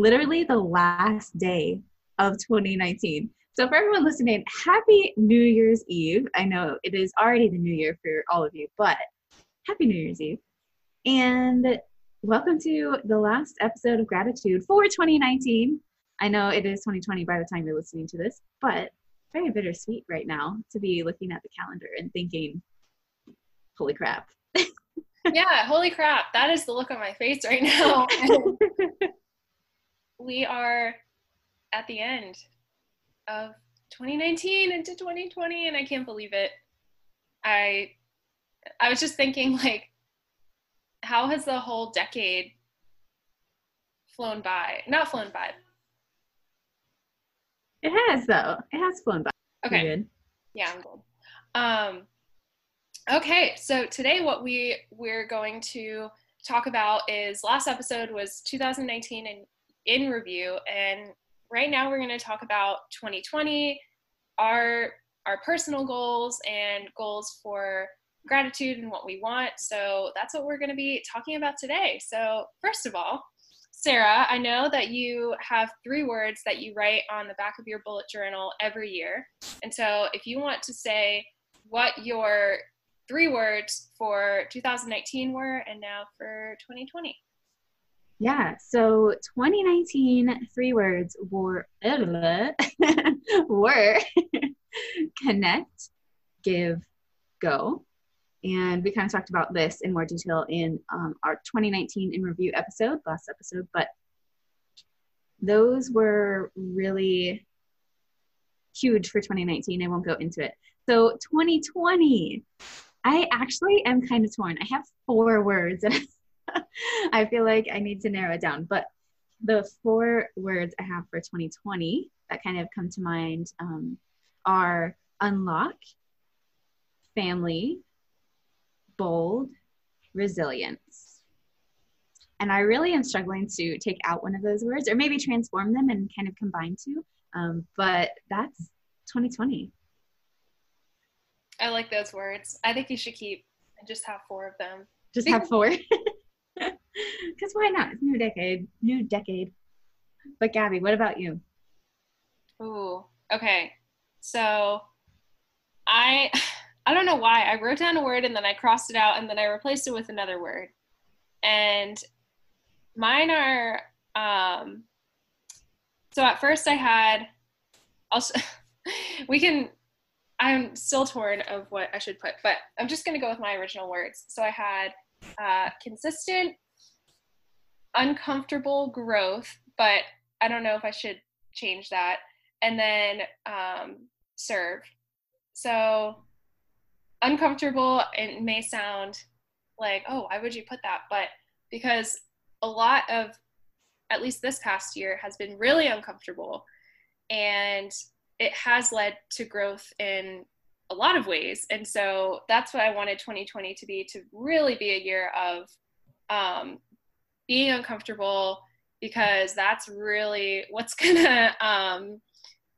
literally the last day of 2019. So, for everyone listening, happy New Year's Eve. I know it is already the new year for all of you, but happy New Year's Eve. And welcome to the last episode of Gratitude for 2019. I know it is 2020 by the time you're listening to this, but very bittersweet right now to be looking at the calendar and thinking, holy crap. yeah, holy crap. That is the look on my face right now. we are at the end of 2019 into 2020 and I can't believe it. I I was just thinking like how has the whole decade flown by? Not flown by. It has though. It has flown by. Okay. Good. Yeah, I'm gold. Um okay, so today what we we're going to talk about is last episode was 2019 and in review. And right now we're going to talk about 2020, our our personal goals and goals for gratitude and what we want. So that's what we're going to be talking about today. So first of all, Sarah, I know that you have three words that you write on the back of your bullet journal every year. And so if you want to say what your three words for 2019 were and now for 2020. Yeah, so 2019 three words were were connect, give, go. And we kind of talked about this in more detail in um, our 2019 in review episode, last episode, but those were really huge for 2019. I won't go into it. So 2020, I actually am kind of torn. I have four words I feel like I need to narrow it down. But the four words I have for 2020 that kind of come to mind um, are unlock, family, bold, resilience. And I really am struggling to take out one of those words or maybe transform them and kind of combine two. Um, but that's 2020. I like those words. I think you should keep and just have four of them. Just have four. Because why not? It's new decade, new decade. But Gabby, what about you? Ooh, okay. So I I don't know why. I wrote down a word and then I crossed it out and then I replaced it with another word. And mine are um so at first I had also we can I'm still torn of what I should put, but I'm just going to go with my original words. So I had uh, consistent, uncomfortable growth, but I don't know if I should change that. And then um, serve. So uncomfortable, it may sound like, oh, why would you put that? But because a lot of, at least this past year, has been really uncomfortable. And it has led to growth in a lot of ways. And so that's what I wanted 2020 to be to really be a year of um, being uncomfortable because that's really what's gonna, um,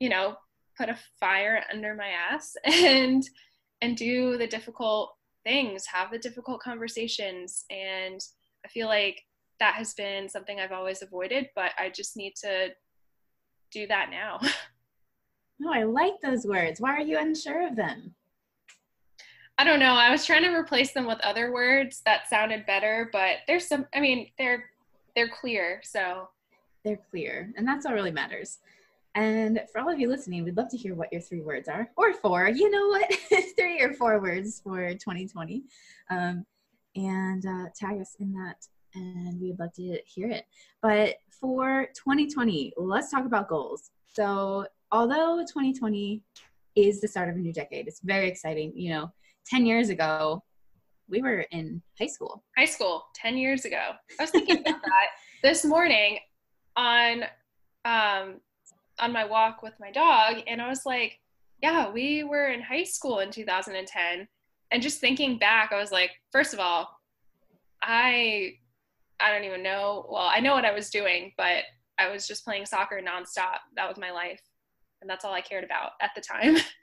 you know, put a fire under my ass and and do the difficult things, have the difficult conversations. And I feel like that has been something I've always avoided, but I just need to do that now. No, I like those words. Why are you unsure of them? I don't know. I was trying to replace them with other words that sounded better, but there's some I mean, they're they're clear, so they're clear, and that's all really matters. And for all of you listening, we'd love to hear what your three words are, or four. You know what? three or four words for 2020. Um, and uh, tag us in that, and we'd love to hear it. But for 2020, let's talk about goals. So although 2020 is the start of a new decade, it's very exciting. You know, 10 years ago, we were in high school. High school, 10 years ago. I was thinking about that this morning. on um, on my walk with my dog, and I was like, yeah, we were in high school in 2010, and just thinking back, I was like, first of all, I I don't even know. Well, I know what I was doing, but I was just playing soccer nonstop. That was my life, and that's all I cared about at the time.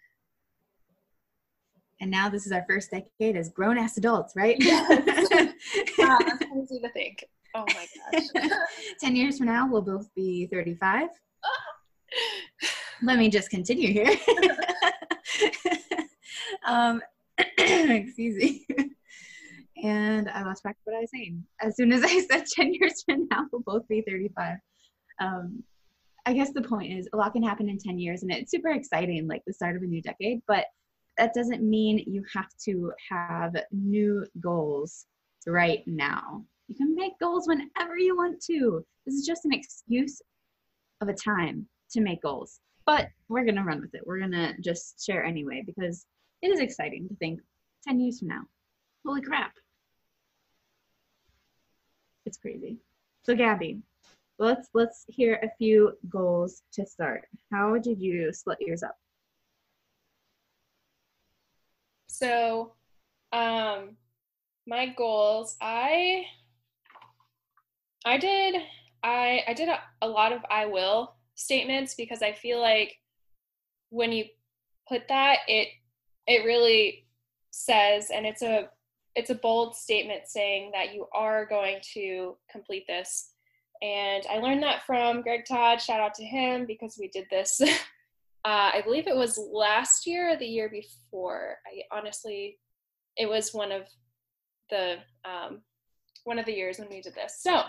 And now this is our first decade as grown ass adults, right? Yes. wow, that's crazy to think. Oh my gosh. 10 years from now, we'll both be 35. Let me just continue here. um, excuse me. And I lost track of what I was saying. As soon as I said 10 years from now, we'll both be 35. Um, I guess the point is a lot can happen in 10 years and it's super exciting, like the start of a new decade, but that doesn't mean you have to have new goals right now. You can make goals whenever you want to. This is just an excuse of a time to make goals. But we're going to run with it. We're going to just share anyway because it is exciting to think 10 years from now. Holy crap. It's crazy. So Gabby, let's let's hear a few goals to start. How did you split yours up? So, um, my goals, I I did I I did a, a lot of I will statements because I feel like when you put that it it really says and it's a it's a bold statement saying that you are going to complete this. And i learned that from greg todd. Shout out to him because we did this uh, i believe it was last year or the year before i honestly it was one of the um, one of the years when we did this so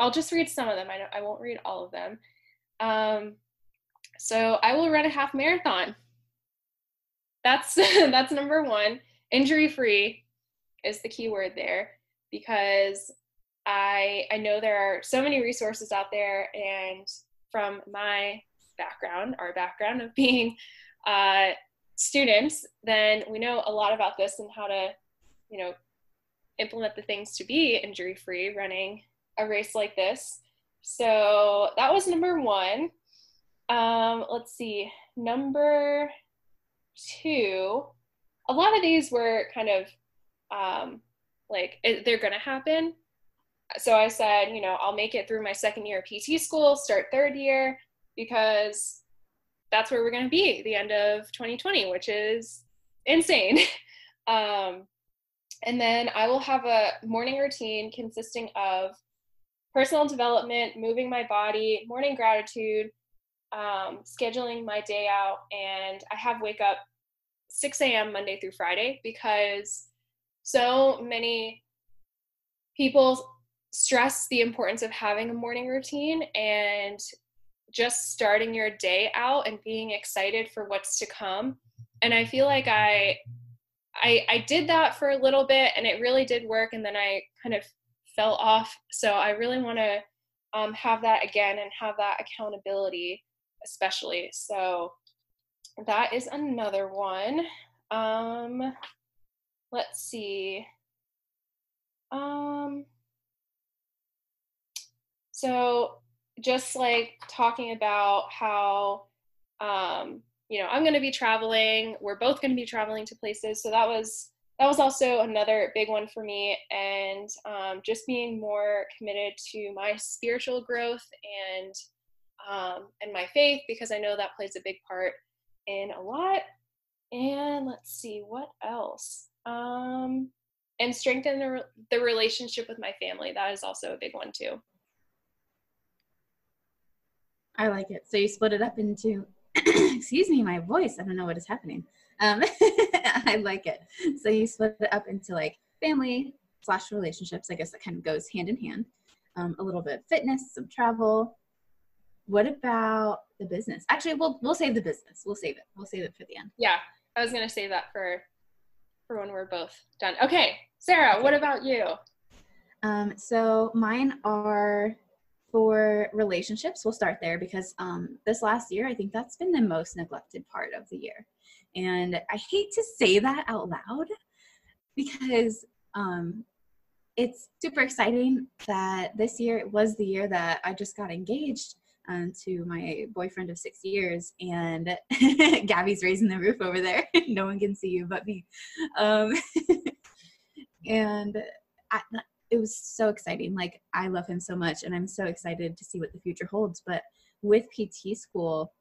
I'll just read some of them. I, I won't read all of them. Um, so I will run a half marathon. That's that's number one. Injury free is the key word there because I I know there are so many resources out there, and from my background, our background of being uh, students, then we know a lot about this and how to, you know, implement the things to be injury free running a race like this. So that was number one. Um, let's see, number two. A lot of these were kind of um, like they're going to happen. So I said, you know, I'll make it through my second year of PT school, start third year, because that's where we're going to be the end of 2020, which is insane. um, and then I will have a morning routine consisting of personal development, moving my body, morning gratitude, um, scheduling my day out, and I have wake up 6 a.m. Monday through Friday because so many people stress the importance of having a morning routine and just starting your day out and being excited for what's to come. And I feel like I I, I did that for a little bit and it really did work and then I kind of fell off. So I really want to um, have that again and have that accountability, especially. So that is another one. Um, let's see. Um, so just like talking about how um, you know i'm going to be traveling we're both going to be traveling to places so that was that was also another big one for me and um, just being more committed to my spiritual growth and um, and my faith because i know that plays a big part in a lot. And let's see what else? Um, and strengthen the, the relationship with my family that is also a big one too i like it so you split it up into excuse me my voice i don't know what is happening um, I like it. So you split it up into like family slash relationships. I guess that kind of goes hand in hand. Um, a little bit of fitness, some travel. What about the business? Actually, we'll we'll save the business. We'll save it. We'll save it for the end. Yeah, I was gonna save that for for when we're both done. Okay, Sarah, okay. what about you? Um, so mine are for relationships. We'll start there because um, this last year, I think that's been the most neglected part of the year. And I hate to say that out loud because um, it's super exciting that this year was the year that I just got engaged um, to my boyfriend of six years, and Gabby's raising the roof over there. no one can see you but me. Um, and I, it was so exciting. Like, I love him so much, and I'm so excited to see what the future holds. But with PT school,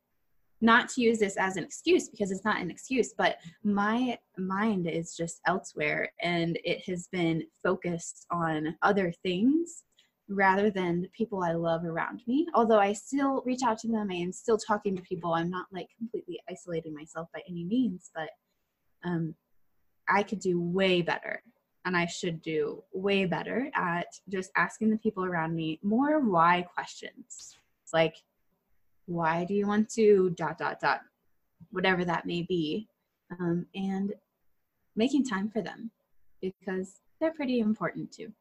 not to use this as an excuse because it's not an excuse, but my mind is just elsewhere and it has been focused on other things rather than the people I love around me. Although I still reach out to them, I am still talking to people. I'm not like completely isolating myself by any means, but um, I could do way better and I should do way better at just asking the people around me more why questions. It's like, why do you want to dot dot dot whatever that may be um, and making time for them because they're pretty important too.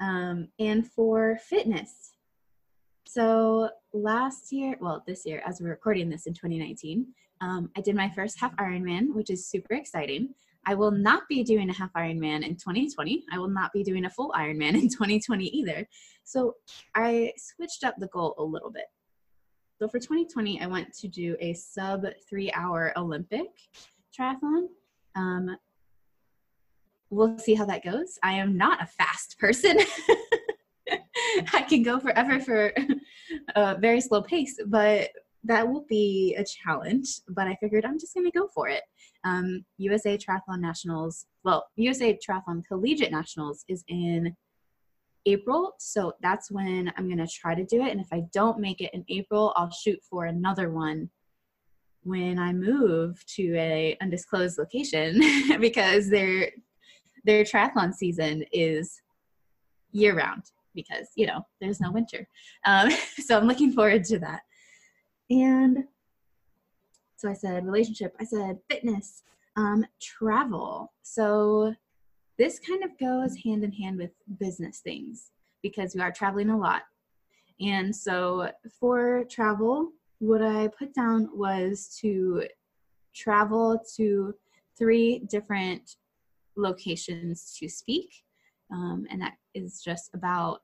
Um, and for fitness. So last year well this year as we're recording this in 2019 um, i did my first half ironman which is super exciting i will not be doing a half ironman in 2020 i will not be doing a full ironman in 2020 either so i switched up the goal a little bit so for 2020, I went to do a sub three hour Olympic triathlon. Um, we'll see how that goes. I am not a fast person. I can go forever for a very slow pace, but that will be a challenge. But I figured I'm just going to go for it. Um, USA Triathlon Nationals, well, USA Triathlon Collegiate Nationals is in April. So that's when I'm going to try to do it. And if I don't make it in April, I'll shoot for another one when I move to a undisclosed location because their their triathlon season is year round because you know there's no winter. Um, so I'm looking forward to that. And so I said relationship. I said fitness, um, travel. So this kind of goes hand in hand with business things because we are traveling a lot. And so for travel, what I put down was to travel to three different locations to speak. Um, and that is just about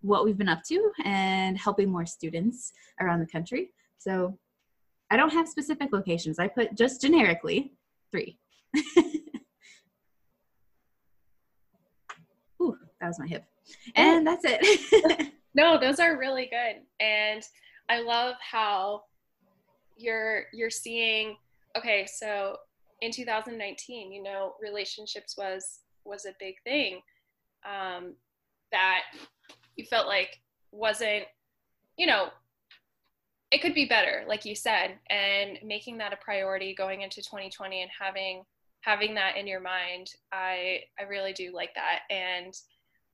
what we've been up to and helping more students around the country. So I don't have specific locations, I put just generically three. Ooh, that was my hip. And that's it. no, those are really good. And I love how you're you're seeing okay, so in 2019, you know, relationships was was a big thing um, that you felt like wasn't, you know, it could be better, like you said, and making that a priority going into 2020 and having having that in your mind, I I really do like that. And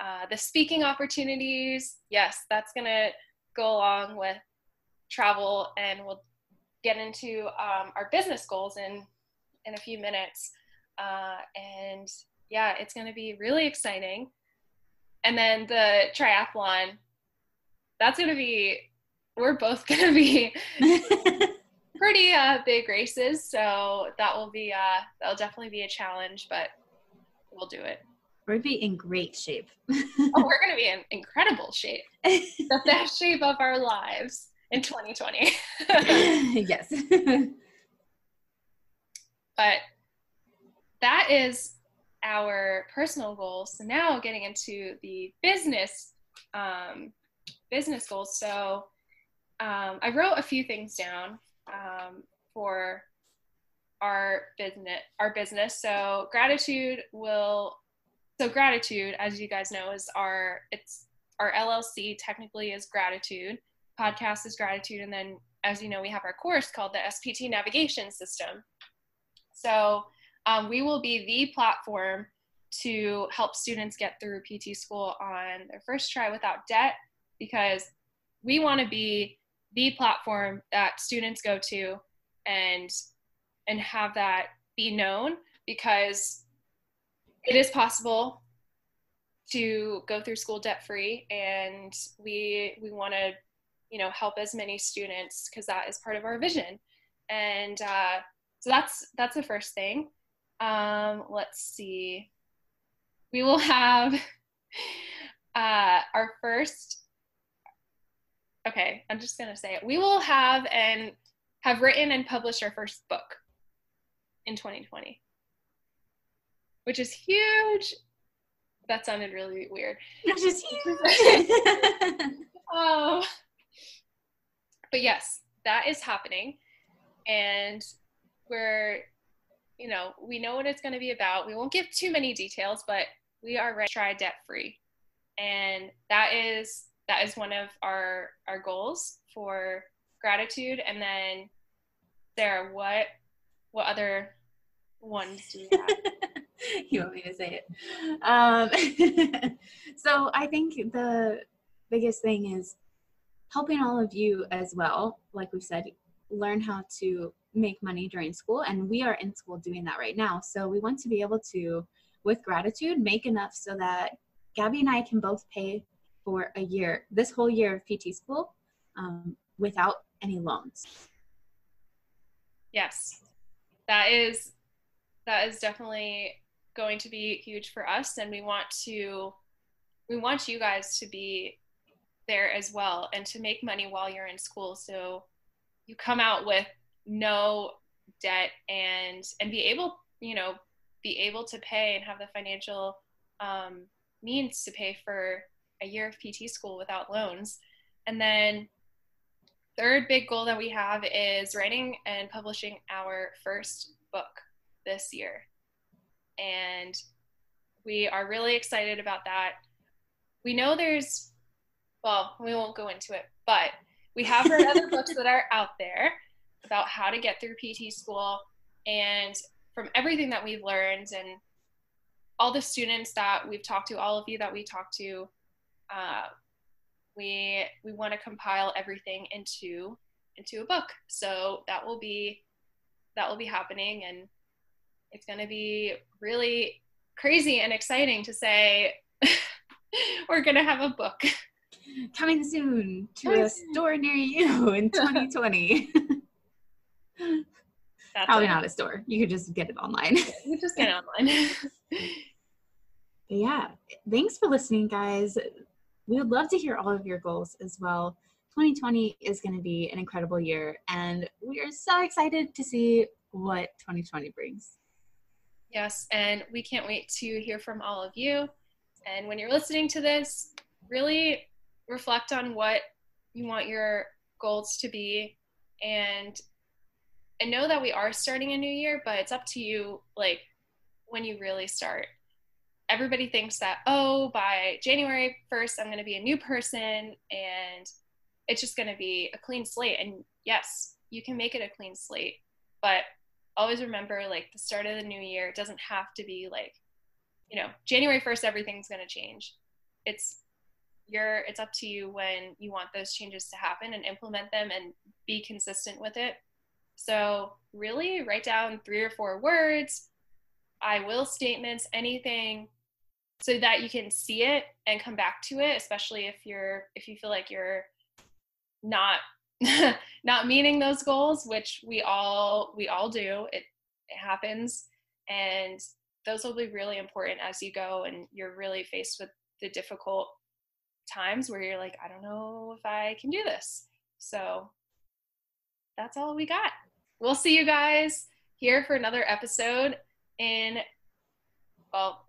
uh, the speaking opportunities, yes, that's gonna go along with travel, and we'll get into um, our business goals in in a few minutes. Uh, and yeah, it's gonna be really exciting. And then the triathlon, that's gonna be. We're both gonna be pretty uh, big races, so that will be uh, that'll definitely be a challenge, but we'll do it. We'll be in great shape. oh, we're gonna be in incredible shape, the best shape of our lives in 2020. yes. but that is our personal goals. So now getting into the business um, business goals. So um, I wrote a few things down um, for our business our business. So gratitude will so gratitude as you guys know is our it's our llc technically is gratitude. Podcast is gratitude. And then as you know we have our course called the spt navigation system. So um, we will be the platform to help students get through pt school on their first try without debt because we want to be the platform that students go to and and have that be known because it is possible to go through school debt free and we we want to you know help as many students because that is part of our vision. And uh, so that's that's the first thing. Um, let's see. We will have uh, our first, okay, I'm just gonna say it. We will have and have written and published our first book in 2020, which is huge. That sounded really weird. Which is huge. oh, but yes, that is happening, and we're, you know, we know what it's going to be about. We won't give too many details, but we are ready to try debt free, and that is that is one of our our goals for gratitude. And then, Sarah, what what other ones do you have? you want me to say it? Um, so I think the biggest thing is helping all of you as well. Like we've said, learn how to make money during school, and we are in school doing that right now. So we want to be able to, with gratitude, make enough so that Gabby and I can both pay for a year, this whole year of PT school, um, without any loans. Yes, that is that is definitely going to be huge for us, and we want to we want you guys to be there as well and to make money while you're in school so you come out with no debt and and be able you know be able to pay and have the financial um, means to pay for a year of pt school without loans. And then third big goal that we have is writing and publishing our first book this year. And we are really excited about that. We know there's well, we won't go into it, but we have heard other books that are out there about how to get through PT school. And from everything that we've learned and all the students that we've talked to, all of you that we talked to, uh, we we want to compile everything into into a book. So that will be that will be happening, and it's going to be really crazy and exciting to say we're going to have a book coming soon to a store near you in 2020. Probably it. not a store. You could just get it online. you just get it online. yeah. Thanks for listening, guys. We would love to hear all of your goals as well. 2020 is going to be an incredible year, and we are so excited to see what 2020 brings. Yes, and we can't wait to hear from all of you. And when you're listening to this, really reflect on what you want your goals to be and and know that we are starting a new year but it's up to you like when you really start everybody thinks that oh by january 1st i'm going to be a new person and it's just going to be a clean slate. And yes you can make it a clean slate but always remember like the start of the new year doesn't have to be like you know january 1st everything's going to change. It's you're it's up to you when you want those changes to happen and implement them and be consistent with it. So really write down three or four words i will statements anything so that you can see it and come back to it especially if you're if you feel like you're not not meeting those goals which we all we all do it, it happens and those will be really important as you go and you're really faced with the difficult times where you're like, I don't know if I can do this. So that's all we got. We'll see you guys here for another episode in, well,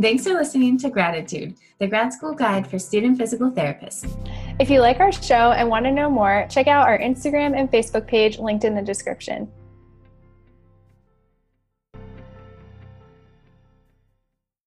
Thanks for listening to Gratitude, the grad school guide for student physical therapists. If you like our show and want to know more, check out our Instagram and Facebook page linked in the description.